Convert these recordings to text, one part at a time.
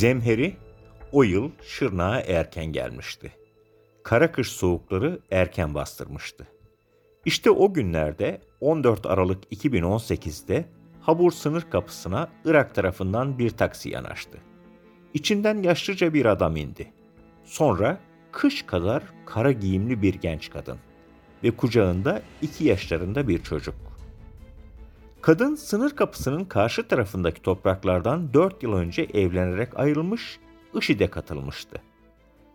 Zemheri o yıl Şırnak'a erken gelmişti. Kara kış soğukları erken bastırmıştı. İşte o günlerde 14 Aralık 2018'de Habur sınır kapısına Irak tarafından bir taksi yanaştı. İçinden yaşlıca bir adam indi. Sonra kış kadar kara giyimli bir genç kadın ve kucağında iki yaşlarında bir çocuk. Kadın sınır kapısının karşı tarafındaki topraklardan dört yıl önce evlenerek ayrılmış, IŞİD'e katılmıştı.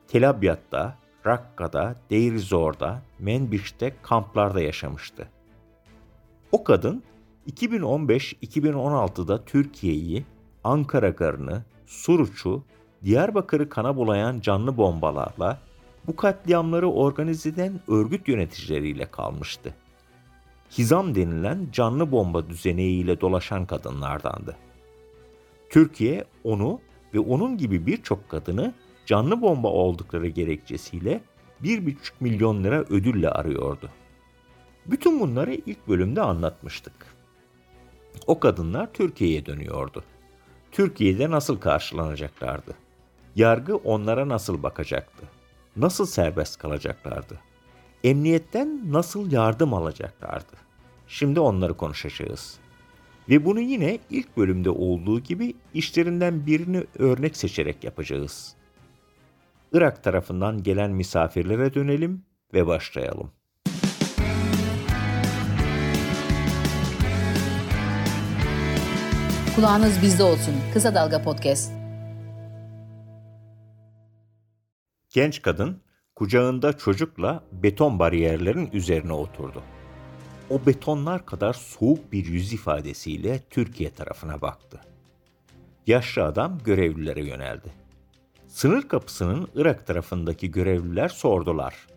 Tel Abyad'da, Rakka'da, Deir Zor'da, Menbiş'te kamplarda yaşamıştı. O kadın 2015-2016'da Türkiye'yi, Ankara Garı'nı, Suruç'u, Diyarbakır'ı kana bulayan canlı bombalarla bu katliamları organize eden örgüt yöneticileriyle kalmıştı. Hizam denilen canlı bomba düzeneğiyle dolaşan kadınlardandı. Türkiye onu ve onun gibi birçok kadını canlı bomba oldukları gerekçesiyle 1,5 milyon lira ödülle arıyordu. Bütün bunları ilk bölümde anlatmıştık. O kadınlar Türkiye'ye dönüyordu. Türkiye'de nasıl karşılanacaklardı? Yargı onlara nasıl bakacaktı? Nasıl serbest kalacaklardı? Emniyetten nasıl yardım alacaklardı? Şimdi onları konuşacağız. Ve bunu yine ilk bölümde olduğu gibi işlerinden birini örnek seçerek yapacağız. Irak tarafından gelen misafirlere dönelim ve başlayalım. Kulağınız bizde olsun. Kısa Dalga Podcast. Genç kadın kucağında çocukla beton bariyerlerin üzerine oturdu. O betonlar kadar soğuk bir yüz ifadesiyle Türkiye tarafına baktı. Yaşlı adam görevlilere yöneldi. Sınır kapısının Irak tarafındaki görevliler sordular.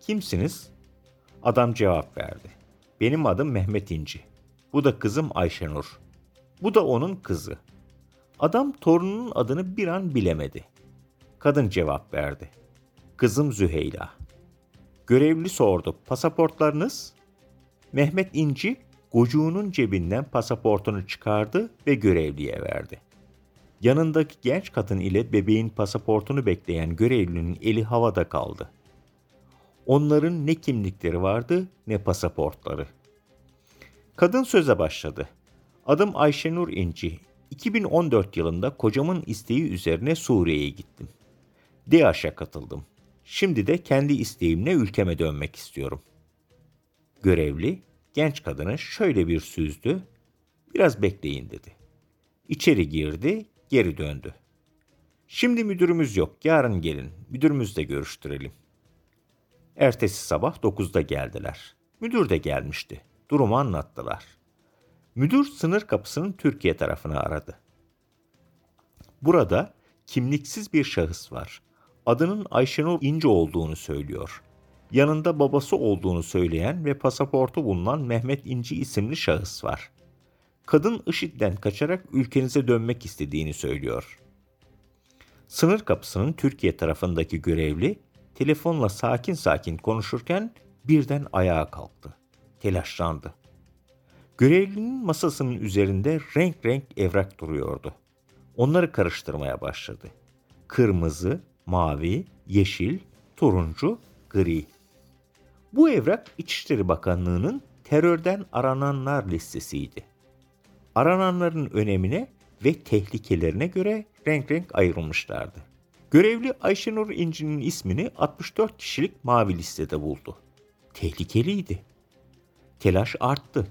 Kimsiniz? Adam cevap verdi. Benim adım Mehmet İnci. Bu da kızım Ayşenur. Bu da onun kızı. Adam torununun adını bir an bilemedi. Kadın cevap verdi. Kızım Züheyla. Görevli sordu. Pasaportlarınız? Mehmet İnci gocuğunun cebinden pasaportunu çıkardı ve görevliye verdi. Yanındaki genç kadın ile bebeğin pasaportunu bekleyen görevlinin eli havada kaldı. Onların ne kimlikleri vardı ne pasaportları. Kadın söze başladı. Adım Ayşenur İnci. 2014 yılında kocamın isteği üzerine Suriye'ye gittim. DAEŞ'e katıldım. Şimdi de kendi isteğimle ülkeme dönmek istiyorum. Görevli genç kadını şöyle bir süzdü. Biraz bekleyin dedi. İçeri girdi, geri döndü. Şimdi müdürümüz yok, yarın gelin, müdürümüzle görüştürelim. Ertesi sabah 9'da geldiler. Müdür de gelmişti. Durumu anlattılar. Müdür sınır kapısının Türkiye tarafını aradı. Burada kimliksiz bir şahıs var. Adının Ayşenur İnce olduğunu söylüyor. Yanında babası olduğunu söyleyen ve pasaportu bulunan Mehmet İnci isimli şahıs var. Kadın IŞİD'den kaçarak ülkenize dönmek istediğini söylüyor. Sınır kapısının Türkiye tarafındaki görevli telefonla sakin sakin konuşurken birden ayağa kalktı. Telaşlandı. Görevlinin masasının üzerinde renk renk evrak duruyordu. Onları karıştırmaya başladı. Kırmızı, mavi, yeşil, turuncu, gri. Bu evrak İçişleri Bakanlığı'nın terörden arananlar listesiydi. Arananların önemine ve tehlikelerine göre renk renk ayrılmışlardı. Görevli Ayşenur İnci'nin ismini 64 kişilik mavi listede buldu. Tehlikeliydi. Telaş arttı.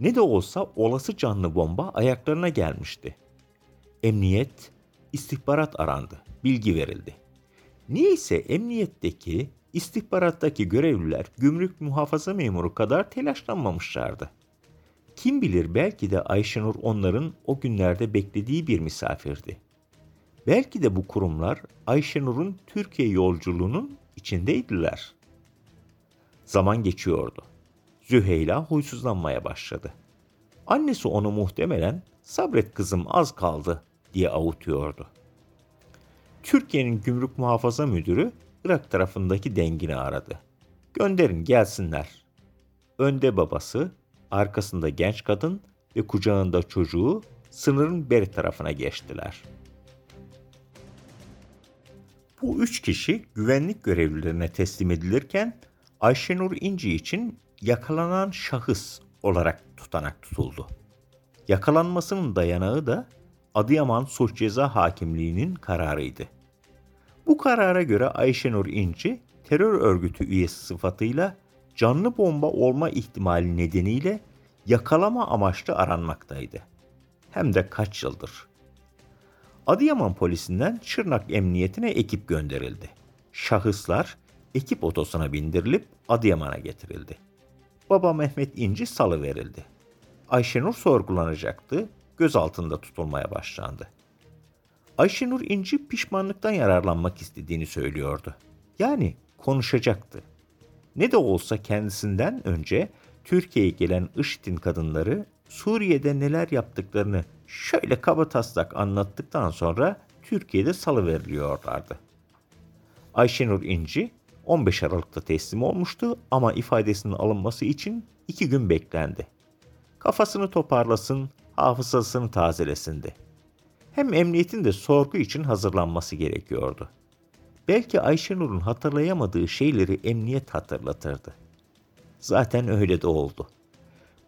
Ne de olsa olası canlı bomba ayaklarına gelmişti. Emniyet, istihbarat arandı, bilgi verildi. Niyeyse emniyetteki, istihbarattaki görevliler gümrük muhafaza memuru kadar telaşlanmamışlardı. Kim bilir belki de Ayşenur onların o günlerde beklediği bir misafirdi. Belki de bu kurumlar Ayşenur'un Türkiye yolculuğunun içindeydiler. Zaman geçiyordu. Züheyla huysuzlanmaya başladı. Annesi onu muhtemelen sabret kızım az kaldı diye avutuyordu. Türkiye'nin gümrük muhafaza müdürü Irak tarafındaki dengini aradı. Gönderin gelsinler. Önde babası, arkasında genç kadın ve kucağında çocuğu sınırın beri tarafına geçtiler. Bu üç kişi güvenlik görevlilerine teslim edilirken Ayşenur İnci için yakalanan şahıs olarak tutanak tutuldu. Yakalanmasının dayanağı da Adıyaman Suç Ceza Hakimliği'nin kararıydı. Bu karara göre Ayşenur İnci terör örgütü üyesi sıfatıyla canlı bomba olma ihtimali nedeniyle yakalama amaçlı aranmaktaydı. Hem de kaç yıldır. Adıyaman polisinden Çırnak Emniyetine ekip gönderildi. Şahıslar ekip otosuna bindirilip Adıyaman'a getirildi. Baba Mehmet İnci salı verildi. Ayşenur sorgulanacaktı, gözaltında tutulmaya başlandı. Ayşenur İnci pişmanlıktan yararlanmak istediğini söylüyordu. Yani konuşacaktı. Ne de olsa kendisinden önce Türkiye'ye gelen IŞİD'in kadınları Suriye'de neler yaptıklarını şöyle kaba taslak anlattıktan sonra Türkiye'de salıveriliyorlardı. Ayşenur İnci 15 Aralık'ta teslim olmuştu ama ifadesinin alınması için iki gün beklendi. Kafasını toparlasın, hafızasını tazelesindi. Hem emniyetin de sorgu için hazırlanması gerekiyordu. Belki Ayşenur'un hatırlayamadığı şeyleri emniyet hatırlatırdı. Zaten öyle de oldu.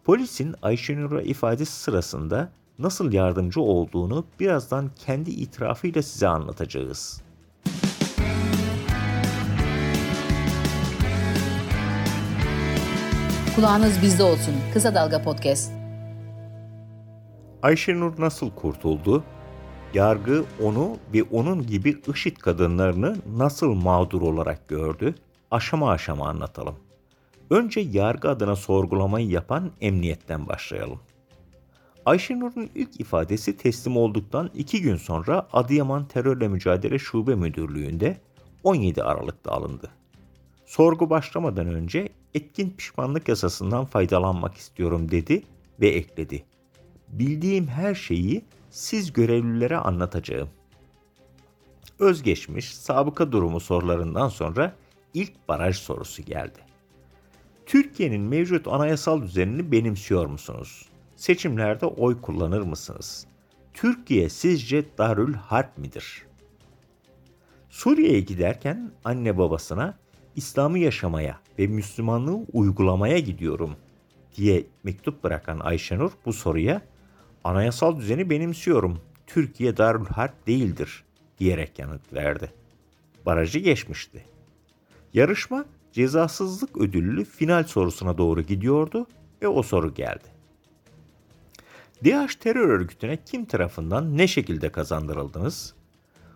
Polisin Ayşenur'a ifadesi sırasında nasıl yardımcı olduğunu birazdan kendi itirafıyla size anlatacağız. Kulağınız bizde olsun. Kısa Dalga Podcast. Ayşenur nasıl kurtuldu? Yargı onu ve onun gibi IŞİD kadınlarını nasıl mağdur olarak gördü? Aşama aşama anlatalım. Önce yargı adına sorgulamayı yapan emniyetten başlayalım. Ayşenur'un ilk ifadesi teslim olduktan iki gün sonra Adıyaman Terörle Mücadele Şube Müdürlüğü'nde 17 Aralık'ta alındı. Sorgu başlamadan önce etkin pişmanlık yasasından faydalanmak istiyorum dedi ve ekledi. Bildiğim her şeyi siz görevlilere anlatacağım. Özgeçmiş, sabıka durumu sorularından sonra ilk baraj sorusu geldi. Türkiye'nin mevcut anayasal düzenini benimsiyor musunuz? Seçimlerde oy kullanır mısınız? Türkiye sizce darül harp midir? Suriye'ye giderken anne babasına İslam'ı yaşamaya ve Müslümanlığı uygulamaya gidiyorum diye mektup bırakan Ayşenur bu soruya anayasal düzeni benimsiyorum. Türkiye darül harp değildir diyerek yanıt verdi. Barajı geçmişti. Yarışma cezasızlık ödüllü final sorusuna doğru gidiyordu ve o soru geldi. DH terör örgütüne kim tarafından ne şekilde kazandırıldınız?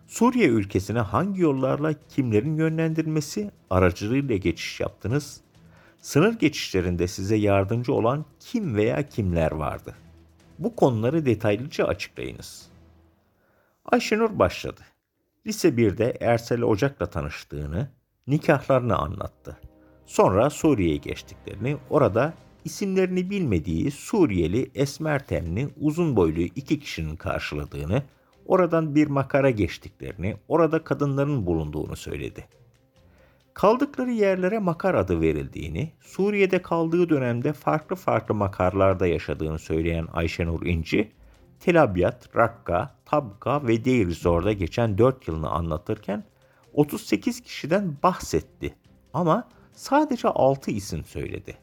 Suriye ülkesine hangi yollarla kimlerin yönlendirilmesi aracılığıyla geçiş yaptınız? Sınır geçişlerinde size yardımcı olan kim veya kimler vardı? Bu konuları detaylıca açıklayınız. Ayşenur başladı. Lise 1'de Ersel Ocak'la tanıştığını, nikahlarını anlattı. Sonra Suriye'ye geçtiklerini, orada isimlerini bilmediği Suriyeli esmer tenli uzun boylu iki kişinin karşıladığını, oradan bir makara geçtiklerini, orada kadınların bulunduğunu söyledi. Kaldıkları yerlere makar adı verildiğini, Suriye'de kaldığı dönemde farklı farklı makarlarda yaşadığını söyleyen Ayşenur İnci, Tel Abyad, Rakka, Tabka ve Deir Zor'da geçen 4 yılını anlatırken 38 kişiden bahsetti ama sadece 6 isim söyledi.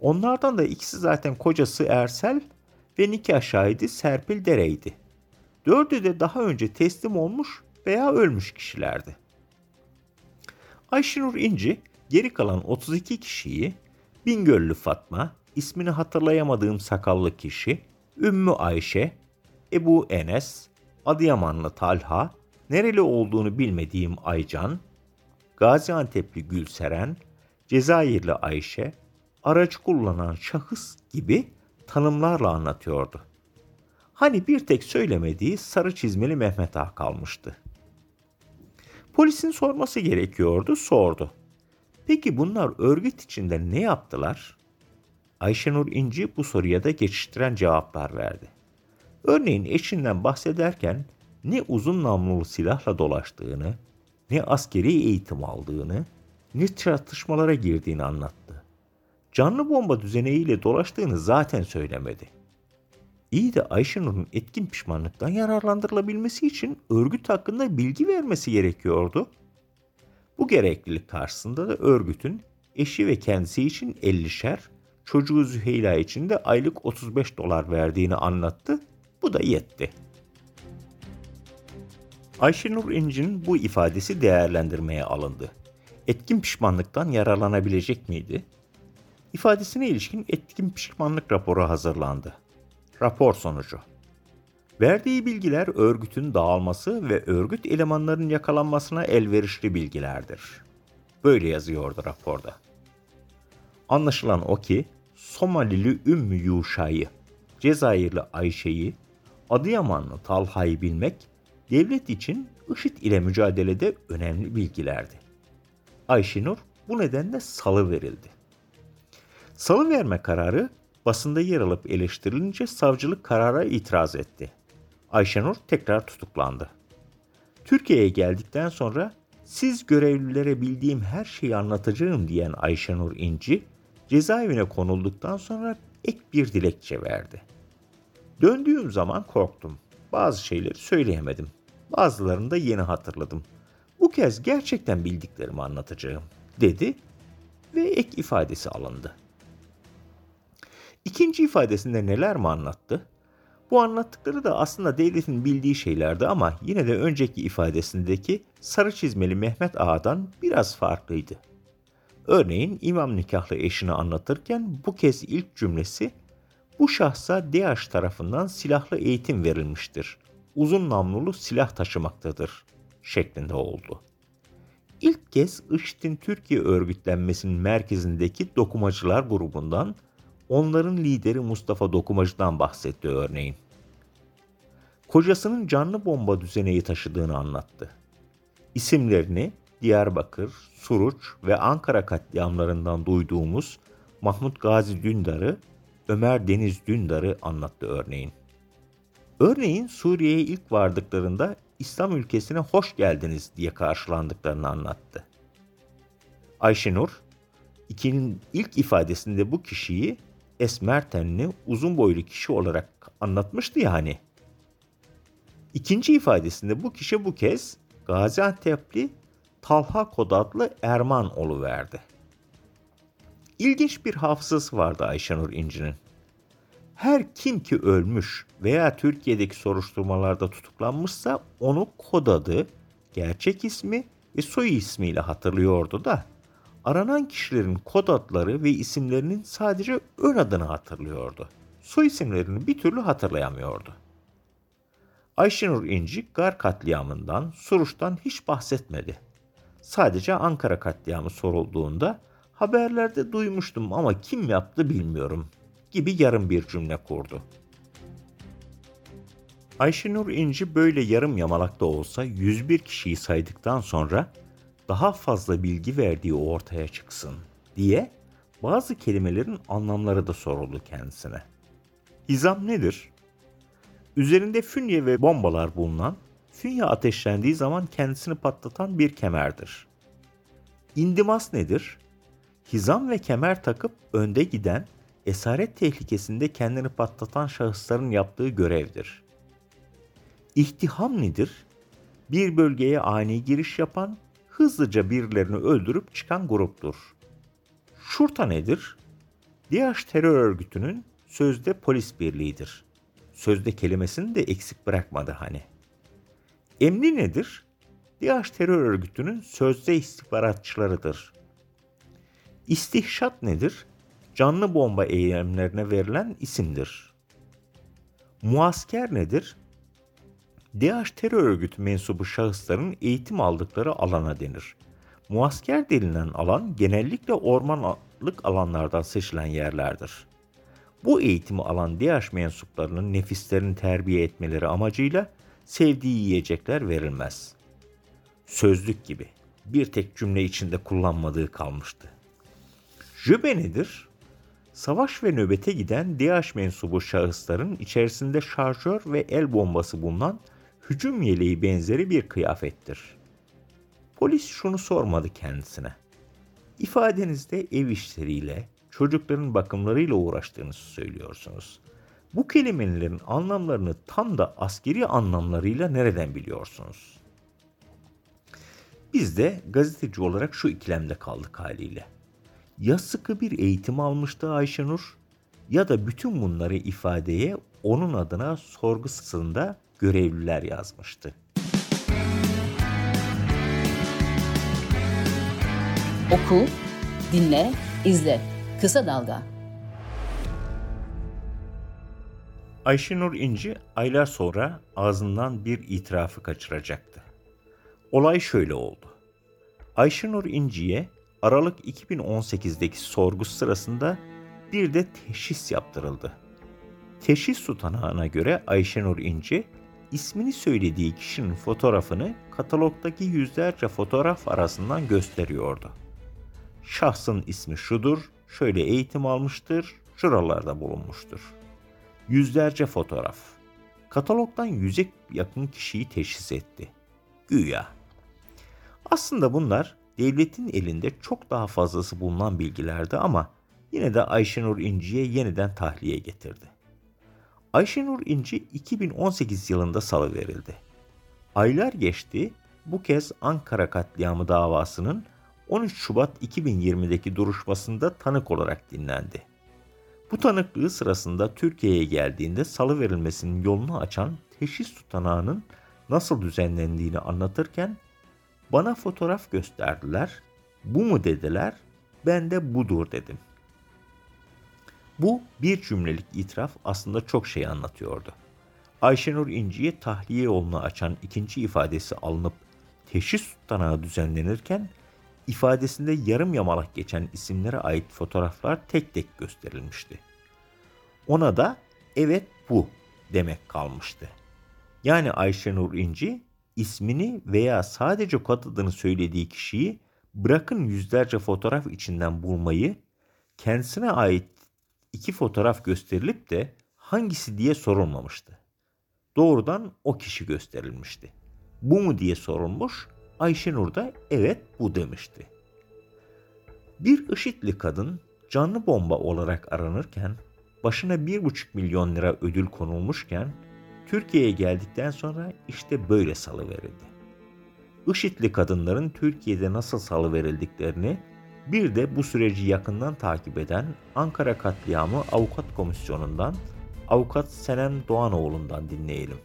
Onlardan da ikisi zaten kocası Ersel ve nikah şahidi Serpil Dere'ydi. Dördü de daha önce teslim olmuş veya ölmüş kişilerdi. Ayşenur İnci geri kalan 32 kişiyi Bingöllü Fatma, ismini hatırlayamadığım sakallı kişi, Ümmü Ayşe, Ebu Enes, Adıyamanlı Talha, nereli olduğunu bilmediğim Aycan, Gaziantep'li Gülseren, Cezayirli Ayşe, aracı kullanan şahıs gibi tanımlarla anlatıyordu. Hani bir tek söylemediği sarı çizmeli Mehmet Ağa kalmıştı. Polisin sorması gerekiyordu, sordu. Peki bunlar örgüt içinde ne yaptılar? Ayşenur İnci bu soruya da geçiştiren cevaplar verdi. Örneğin eşinden bahsederken ne uzun namlulu silahla dolaştığını, ne askeri eğitim aldığını, ne çatışmalara girdiğini anlattı. Canlı bomba düzeneğiyle dolaştığını zaten söylemedi. İyi de Ayşenur'un etkin pişmanlıktan yararlandırılabilmesi için örgüt hakkında bilgi vermesi gerekiyordu. Bu gereklilik karşısında da örgütün eşi ve kendisi için 50'şer, çocuğu Züheyla için de aylık 35 dolar verdiğini anlattı. Bu da yetti. Ayşenur İnci'nin bu ifadesi değerlendirmeye alındı. Etkin pişmanlıktan yararlanabilecek miydi? İfadesine ilişkin etkin pişmanlık raporu hazırlandı. Rapor sonucu. Verdiği bilgiler örgütün dağılması ve örgüt elemanlarının yakalanmasına elverişli bilgilerdir. Böyle yazıyordu raporda. Anlaşılan o ki Somalili Ümmü Yuşa'yı, Cezayirli Ayşe'yi, Adıyamanlı Talha'yı bilmek devlet için IŞİD ile mücadelede önemli bilgilerdi. Ayşenur bu nedenle salı verildi. Salı verme kararı basında yer alıp eleştirilince savcılık karara itiraz etti. Ayşenur tekrar tutuklandı. Türkiye'ye geldikten sonra siz görevlilere bildiğim her şeyi anlatacağım diyen Ayşenur İnci cezaevine konulduktan sonra ek bir dilekçe verdi. Döndüğüm zaman korktum. Bazı şeyleri söyleyemedim. Bazılarını da yeni hatırladım. Bu kez gerçekten bildiklerimi anlatacağım dedi ve ek ifadesi alındı. İkinci ifadesinde neler mi anlattı? Bu anlattıkları da aslında devletin bildiği şeylerdi ama yine de önceki ifadesindeki sarı çizmeli Mehmet Ağa'dan biraz farklıydı. Örneğin imam nikahlı eşini anlatırken bu kez ilk cümlesi bu şahsa DH tarafından silahlı eğitim verilmiştir. Uzun namlulu silah taşımaktadır şeklinde oldu. İlk kez IŞİD'in Türkiye örgütlenmesinin merkezindeki dokumacılar grubundan onların lideri Mustafa Dokumacı'dan bahsetti örneğin. Kocasının canlı bomba düzeneği taşıdığını anlattı. İsimlerini Diyarbakır, Suruç ve Ankara katliamlarından duyduğumuz Mahmut Gazi Dündar'ı, Ömer Deniz Dündar'ı anlattı örneğin. Örneğin Suriye'ye ilk vardıklarında İslam ülkesine hoş geldiniz diye karşılandıklarını anlattı. Ayşenur, ikinin ilk ifadesinde bu kişiyi esmer tenli, uzun boylu kişi olarak anlatmıştı ya hani. İkinci ifadesinde bu kişi bu kez Gaziantep'li Talha Kod adlı Erman verdi. İlginç bir hafızası vardı Ayşenur İnci'nin. Her kim ki ölmüş veya Türkiye'deki soruşturmalarda tutuklanmışsa onu kod adı, gerçek ismi ve soy ismiyle hatırlıyordu da aranan kişilerin kod adları ve isimlerinin sadece ön adını hatırlıyordu. Soy isimlerini bir türlü hatırlayamıyordu. Ayşenur İnci Gar katliamından, Suruç'tan hiç bahsetmedi. Sadece Ankara katliamı sorulduğunda haberlerde duymuştum ama kim yaptı bilmiyorum gibi yarım bir cümle kurdu. Ayşenur İnci böyle yarım yamalakta olsa 101 kişiyi saydıktan sonra daha fazla bilgi verdiği ortaya çıksın diye bazı kelimelerin anlamları da soruldu kendisine. Hizam nedir? Üzerinde fünye ve bombalar bulunan, fünye ateşlendiği zaman kendisini patlatan bir kemerdir. İndimas nedir? Hizam ve kemer takıp önde giden, esaret tehlikesinde kendini patlatan şahısların yaptığı görevdir. İhtiham nedir? Bir bölgeye ani giriş yapan, hızlıca birilerini öldürüp çıkan gruptur. Şurta nedir? DH terör örgütünün sözde polis birliğidir. Sözde kelimesini de eksik bırakmadı hani. Emni nedir? DH terör örgütünün sözde istihbaratçılarıdır. İstihşat nedir? Canlı bomba eylemlerine verilen isimdir. Muasker nedir? DH terör örgütü mensubu şahısların eğitim aldıkları alana denir. Muasker denilen alan genellikle ormanlık alanlardan seçilen yerlerdir. Bu eğitimi alan DH mensuplarının nefislerini terbiye etmeleri amacıyla sevdiği yiyecekler verilmez. Sözlük gibi bir tek cümle içinde kullanmadığı kalmıştı. Jöbe nedir? Savaş ve nöbete giden DH mensubu şahısların içerisinde şarjör ve el bombası bulunan hücum yeleği benzeri bir kıyafettir. Polis şunu sormadı kendisine. İfadenizde ev işleriyle, çocukların bakımlarıyla uğraştığınızı söylüyorsunuz. Bu kelimelerin anlamlarını tam da askeri anlamlarıyla nereden biliyorsunuz? Biz de gazeteci olarak şu ikilemde kaldık haliyle. Ya sıkı bir eğitim almıştı Ayşenur ya da bütün bunları ifadeye onun adına sorgusunda görevliler yazmıştı. Oku, dinle, izle. Kısa Dalga. Ayşenur İnci aylar sonra ağzından bir itirafı kaçıracaktı. Olay şöyle oldu. Ayşenur İnci'ye Aralık 2018'deki sorgu sırasında bir de teşhis yaptırıldı. Teşhis tutanağına göre Ayşenur İnci, ismini söylediği kişinin fotoğrafını katalogdaki yüzlerce fotoğraf arasından gösteriyordu. Şahsın ismi şudur, şöyle eğitim almıştır, şuralarda bulunmuştur. Yüzlerce fotoğraf. Katalogdan yüze yakın kişiyi teşhis etti. Güya. Aslında bunlar devletin elinde çok daha fazlası bulunan bilgilerdi ama yine de Ayşenur İnci'ye yeniden tahliye getirdi. Ayşenur İnci 2018 yılında salıverildi. Aylar geçti, bu kez Ankara katliamı davasının 13 Şubat 2020'deki duruşmasında tanık olarak dinlendi. Bu tanıklığı sırasında Türkiye'ye geldiğinde salı verilmesinin yolunu açan teşhis tutanağının nasıl düzenlendiğini anlatırken bana fotoğraf gösterdiler, bu mu dediler, ben de budur dedim. Bu bir cümlelik itiraf aslında çok şey anlatıyordu. Ayşenur İnci'ye tahliye yolunu açan ikinci ifadesi alınıp teşhis tutanağı düzenlenirken ifadesinde yarım yamalak geçen isimlere ait fotoğraflar tek tek gösterilmişti. Ona da evet bu demek kalmıştı. Yani Ayşenur İnci ismini veya sadece kod adını söylediği kişiyi bırakın yüzlerce fotoğraf içinden bulmayı kendisine ait iki fotoğraf gösterilip de hangisi diye sorulmamıştı. Doğrudan o kişi gösterilmişti. Bu mu diye sorulmuş, Ayşenur da evet bu demişti. Bir IŞİD'li kadın canlı bomba olarak aranırken, başına bir buçuk milyon lira ödül konulmuşken, Türkiye'ye geldikten sonra işte böyle salıverildi. IŞİD'li kadınların Türkiye'de nasıl salıverildiklerini bir de bu süreci yakından takip eden Ankara Katliamı Avukat Komisyonu'ndan Avukat Senem Doğanoğlu'ndan dinleyelim.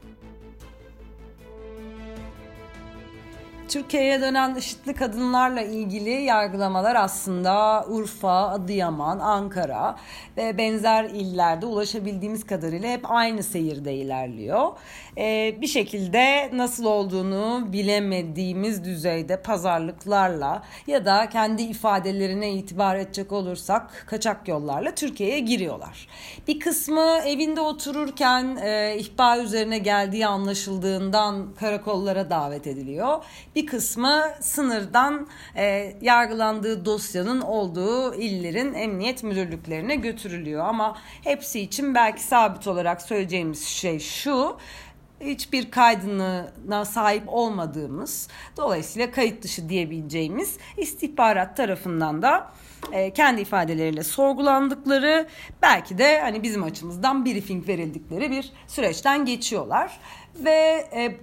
Türkiye'ye dönen IŞİD'li kadınlarla ilgili yargılamalar aslında Urfa, Adıyaman, Ankara ve benzer illerde ulaşabildiğimiz kadarıyla hep aynı seyirde ilerliyor. Ee, bir şekilde nasıl olduğunu bilemediğimiz düzeyde pazarlıklarla ya da kendi ifadelerine itibar edecek olursak kaçak yollarla Türkiye'ye giriyorlar. Bir kısmı evinde otururken e, ihbar üzerine geldiği anlaşıldığından karakollara davet ediliyor. Bir kısmı sınırdan e, yargılandığı dosyanın olduğu illerin emniyet müdürlüklerine götürülüyor. Ama hepsi için belki sabit olarak söyleyeceğimiz şey şu hiçbir kaydına sahip olmadığımız dolayısıyla kayıt dışı diyebileceğimiz istihbarat tarafından da e, kendi ifadeleriyle sorgulandıkları belki de hani bizim açımızdan briefing verildikleri bir süreçten geçiyorlar ve e,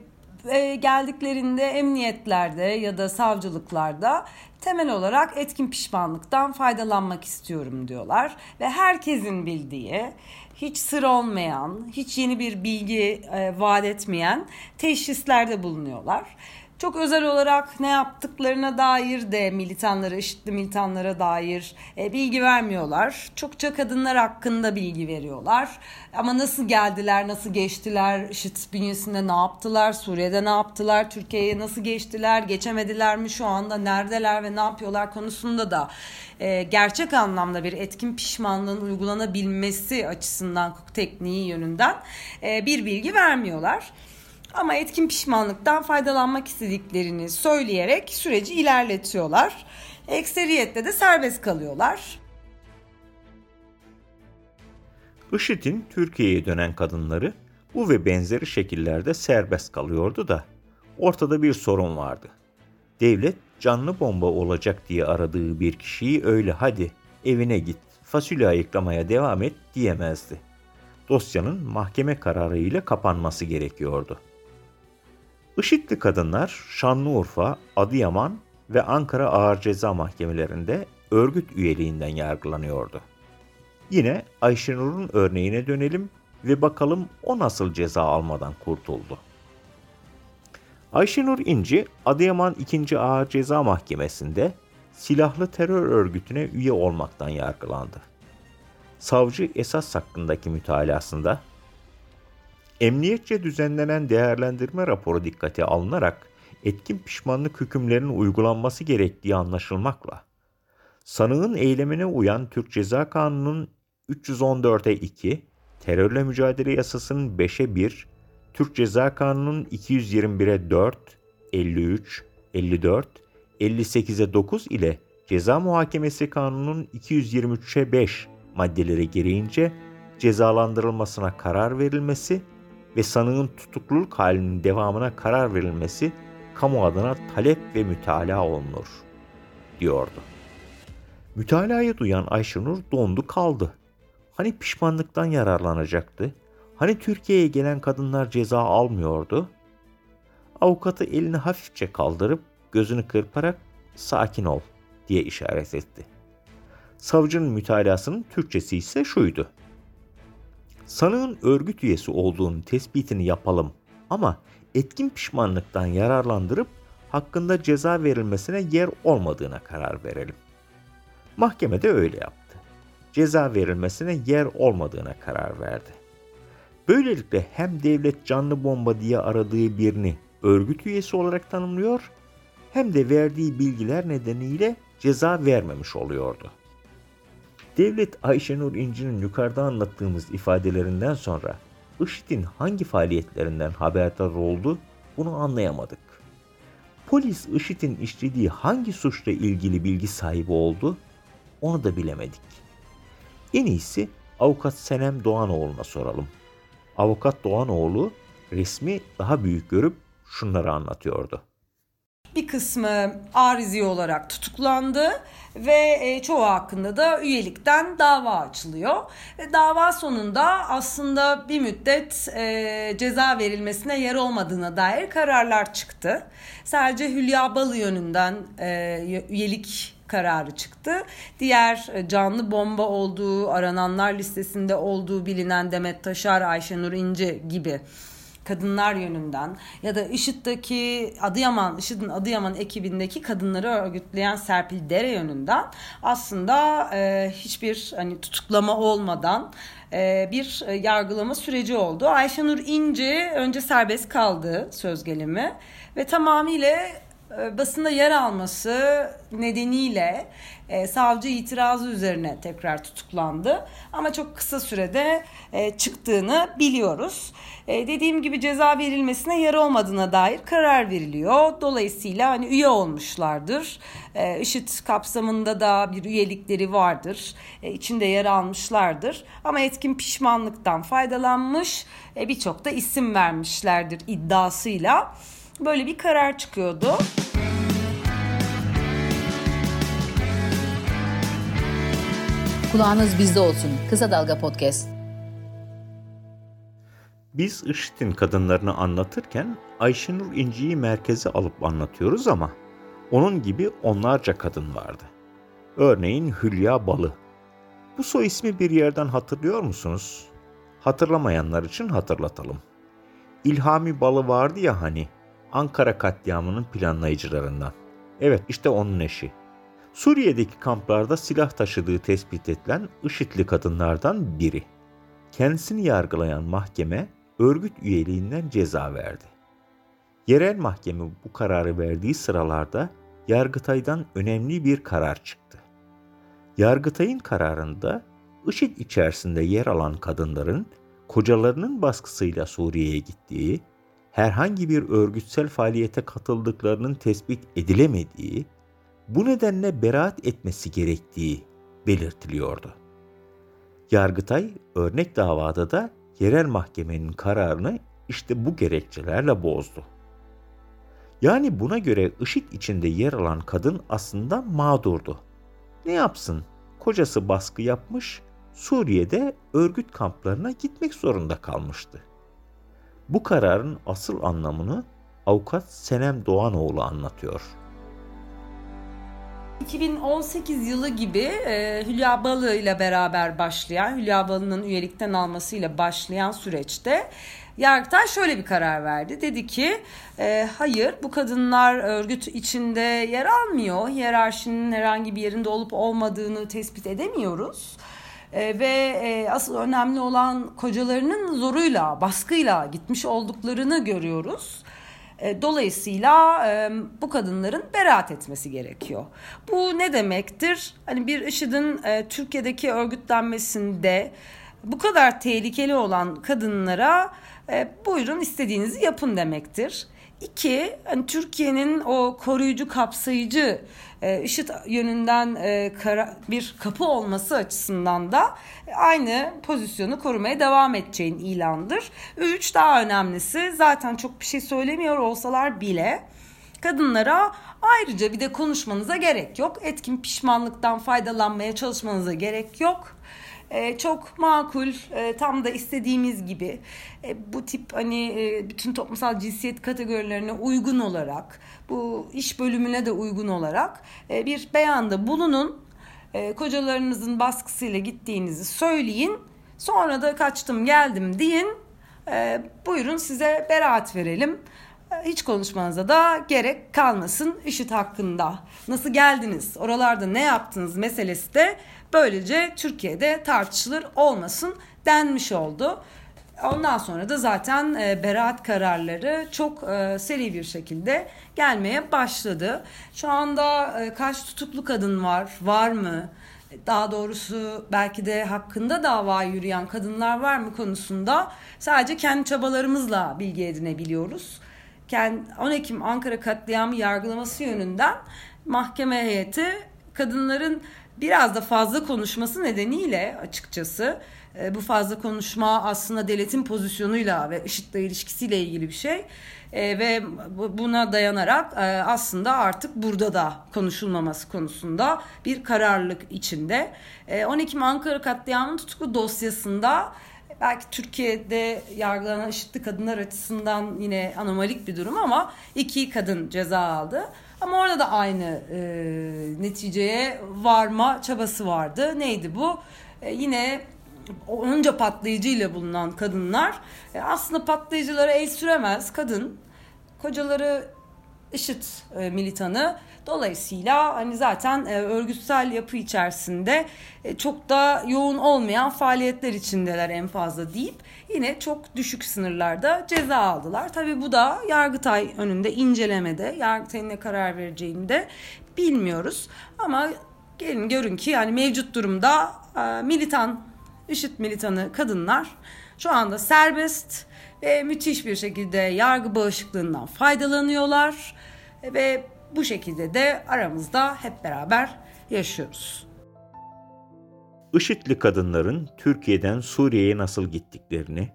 e, geldiklerinde emniyetlerde ya da savcılıklarda temel olarak etkin pişmanlıktan faydalanmak istiyorum diyorlar ve herkesin bildiği hiç sır olmayan, hiç yeni bir bilgi e, vaat etmeyen teşhislerde bulunuyorlar. Çok özel olarak ne yaptıklarına dair de militanlara, IŞİD'li militanlara dair e, bilgi vermiyorlar. Çokça kadınlar hakkında bilgi veriyorlar. Ama nasıl geldiler, nasıl geçtiler, IŞİD bünyesinde ne yaptılar, Suriye'de ne yaptılar, Türkiye'ye nasıl geçtiler, geçemediler mi şu anda, neredeler ve ne yapıyorlar konusunda da e, gerçek anlamda bir etkin pişmanlığın uygulanabilmesi açısından tekniği yönünden e, bir bilgi vermiyorlar. Ama etkin pişmanlıktan faydalanmak istediklerini söyleyerek süreci ilerletiyorlar. Ekseriyette de serbest kalıyorlar. IŞİD'in Türkiye'ye dönen kadınları bu ve benzeri şekillerde serbest kalıyordu da ortada bir sorun vardı. Devlet canlı bomba olacak diye aradığı bir kişiyi öyle hadi evine git fasulye ayıklamaya devam et diyemezdi. dosyanın mahkeme kararı ile kapanması gerekiyordu. IŞİD'li kadınlar Şanlıurfa, Adıyaman ve Ankara Ağır Ceza Mahkemelerinde örgüt üyeliğinden yargılanıyordu. Yine Ayşenur'un örneğine dönelim ve bakalım o nasıl ceza almadan kurtuldu. Ayşenur İnci, Adıyaman 2. Ağır Ceza Mahkemesi'nde silahlı terör örgütüne üye olmaktan yargılandı. Savcı esas hakkındaki mütalasında Emniyetçe düzenlenen değerlendirme raporu dikkate alınarak etkin pişmanlık hükümlerinin uygulanması gerektiği anlaşılmakla, sanığın eylemine uyan Türk Ceza Kanunu'nun 314'e 2, terörle mücadele yasasının 5'e 1, Türk Ceza Kanunu'nun 221'e 4, 53, 54, 58'e 9 ile Ceza Muhakemesi Kanunu'nun 223'e 5 maddeleri gereğince cezalandırılmasına karar verilmesi ve sanığın tutukluluk halinin devamına karar verilmesi kamu adına talep ve mütalaa olunur, diyordu. Mütalayı duyan Ayşenur dondu kaldı. Hani pişmanlıktan yararlanacaktı? Hani Türkiye'ye gelen kadınlar ceza almıyordu? Avukatı elini hafifçe kaldırıp gözünü kırparak sakin ol diye işaret etti. Savcının mütalasının Türkçesi ise şuydu. Sanığın örgüt üyesi olduğunu tespitini yapalım ama etkin pişmanlıktan yararlandırıp hakkında ceza verilmesine yer olmadığına karar verelim. Mahkeme de öyle yaptı. Ceza verilmesine yer olmadığına karar verdi. Böylelikle hem devlet canlı bomba diye aradığı birini örgüt üyesi olarak tanımlıyor hem de verdiği bilgiler nedeniyle ceza vermemiş oluyordu. Devlet Ayşenur İnci'nin yukarıda anlattığımız ifadelerinden sonra IŞİD'in hangi faaliyetlerinden haberdar oldu bunu anlayamadık. Polis IŞİD'in işlediği hangi suçla ilgili bilgi sahibi oldu onu da bilemedik. En iyisi avukat Senem Doğanoğlu'na soralım. Avukat Doğanoğlu resmi daha büyük görüp şunları anlatıyordu. Bir kısmı arizi olarak tutuklandı ve e, çoğu hakkında da üyelikten dava açılıyor. Ve dava sonunda aslında bir müddet e, ceza verilmesine yer olmadığına dair kararlar çıktı. Sadece Hülya Balı yönünden e, üyelik kararı çıktı. Diğer e, canlı bomba olduğu, arananlar listesinde olduğu bilinen Demet Taşar, Ayşenur İnce gibi kadınlar yönünden ya da IŞİD'deki Adıyaman, IŞİD'in Adıyaman ekibindeki kadınları örgütleyen Serpil Dere yönünden aslında e, hiçbir hani tutuklama olmadan e, bir e, yargılama süreci oldu. Ayşenur İnce önce serbest kaldı söz gelimi ve tamamıyla e, basında yer alması nedeniyle e, savcı itirazı üzerine tekrar tutuklandı. Ama çok kısa sürede e, çıktığını biliyoruz. E, dediğim gibi ceza verilmesine yer olmadığına dair karar veriliyor. Dolayısıyla hani üye olmuşlardır. E, IŞİD kapsamında da bir üyelikleri vardır. E, içinde yer almışlardır. Ama etkin pişmanlıktan faydalanmış e, birçok da isim vermişlerdir iddiasıyla. Böyle bir karar çıkıyordu. Kulağınız bizde olsun. Kısa Dalga Podcast. Biz IŞİD'in kadınlarını anlatırken Ayşenur İnci'yi merkeze alıp anlatıyoruz ama onun gibi onlarca kadın vardı. Örneğin Hülya Balı. Bu soy ismi bir yerden hatırlıyor musunuz? Hatırlamayanlar için hatırlatalım. İlhami Balı vardı ya hani, Ankara katliamının planlayıcılarından. Evet işte onun eşi. Suriye'deki kamplarda silah taşıdığı tespit edilen IŞİD'li kadınlardan biri. Kendisini yargılayan mahkeme örgüt üyeliğinden ceza verdi. Yerel mahkeme bu kararı verdiği sıralarda Yargıtay'dan önemli bir karar çıktı. Yargıtay'ın kararında IŞİD içerisinde yer alan kadınların kocalarının baskısıyla Suriye'ye gittiği, herhangi bir örgütsel faaliyete katıldıklarının tespit edilemediği bu nedenle beraat etmesi gerektiği belirtiliyordu. Yargıtay örnek davada da yerel mahkemenin kararını işte bu gerekçelerle bozdu. Yani buna göre IŞİD içinde yer alan kadın aslında mağdurdu. Ne yapsın? Kocası baskı yapmış, Suriye'de örgüt kamplarına gitmek zorunda kalmıştı. Bu kararın asıl anlamını avukat Senem Doğanoğlu anlatıyor. 2018 yılı gibi e, Hülya Balı ile beraber başlayan, Hülya Balı'nın üyelikten almasıyla başlayan süreçte Yargıtay şöyle bir karar verdi. Dedi ki e, hayır bu kadınlar örgüt içinde yer almıyor. Hiyerarşinin herhangi bir yerinde olup olmadığını tespit edemiyoruz. E, ve e, asıl önemli olan kocalarının zoruyla, baskıyla gitmiş olduklarını görüyoruz. E, dolayısıyla e, bu kadınların beraat etmesi gerekiyor. Bu ne demektir? Hani bir IŞİD'in e, Türkiye'deki örgütlenmesinde bu kadar tehlikeli olan kadınlara buyurun istediğinizi yapın demektir. İki, hani Türkiye'nin o koruyucu, kapsayıcı e, IŞİD yönünden e, bir kapı olması açısından da aynı pozisyonu korumaya devam edeceğin ilandır. Üç, daha önemlisi zaten çok bir şey söylemiyor olsalar bile kadınlara ayrıca bir de konuşmanıza gerek yok. Etkin pişmanlıktan faydalanmaya çalışmanıza gerek yok e, çok makul, e, tam da istediğimiz gibi e, bu tip hani bütün toplumsal cinsiyet kategorilerine uygun olarak, bu iş bölümüne de uygun olarak bir beyanda bulunun. Kocalarınızın baskısıyla gittiğinizi söyleyin. Sonra da kaçtım geldim deyin. Buyurun size beraat verelim hiç konuşmanıza da gerek kalmasın IŞİD hakkında. Nasıl geldiniz, oralarda ne yaptınız meselesi de Böylece Türkiye'de tartışılır olmasın denmiş oldu. Ondan sonra da zaten e, beraat kararları çok e, seri bir şekilde gelmeye başladı. Şu anda e, kaç tutuklu kadın var, var mı? Daha doğrusu belki de hakkında dava yürüyen kadınlar var mı konusunda sadece kendi çabalarımızla bilgi edinebiliyoruz. 10 Ekim Ankara katliamı yargılaması yönünden mahkeme heyeti kadınların biraz da fazla konuşması nedeniyle açıkçası e, bu fazla konuşma aslında devletin pozisyonuyla ve IŞİD'le ilişkisiyle ilgili bir şey. E, ve buna dayanarak e, aslında artık burada da konuşulmaması konusunda bir kararlılık içinde. E, 10 Ekim Ankara katliamının tutuklu dosyasında belki Türkiye'de yargılanan IŞİD'li kadınlar açısından yine anomalik bir durum ama iki kadın ceza aldı. Ama orada da aynı e, neticeye varma çabası vardı. Neydi bu? E, yine onca patlayıcıyla bulunan kadınlar e, aslında patlayıcılara el süremez kadın. Kocaları IŞİD e, militanı. Dolayısıyla hani zaten e, örgütsel yapı içerisinde e, çok da yoğun olmayan faaliyetler içindeler en fazla deyip yine çok düşük sınırlarda ceza aldılar. Tabi bu da Yargıtay önünde incelemede Yargıtay'ın ne karar vereceğini de bilmiyoruz. Ama gelin görün ki yani mevcut durumda militan, IŞİD militanı kadınlar şu anda serbest ve müthiş bir şekilde yargı bağışıklığından faydalanıyorlar ve bu şekilde de aramızda hep beraber yaşıyoruz. IŞİD'li kadınların Türkiye'den Suriye'ye nasıl gittiklerini,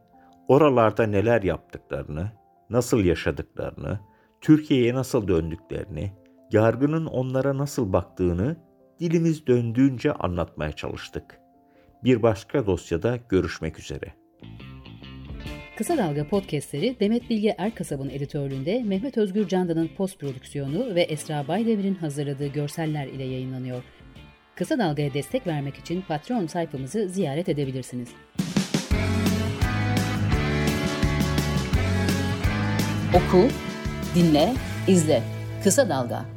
oralarda neler yaptıklarını, nasıl yaşadıklarını, Türkiye'ye nasıl döndüklerini, yargının onlara nasıl baktığını dilimiz döndüğünce anlatmaya çalıştık. Bir başka dosyada görüşmek üzere. Kısa Dalga podcastleri Demet Bilge Erkasab'ın editörlüğünde Mehmet Özgür Candan'ın post prodüksiyonu ve Esra Baydemir'in hazırladığı görseller ile yayınlanıyor. Kısa Dalga'ya destek vermek için Patreon sayfamızı ziyaret edebilirsiniz. Oku, dinle, izle. Kısa Dalga.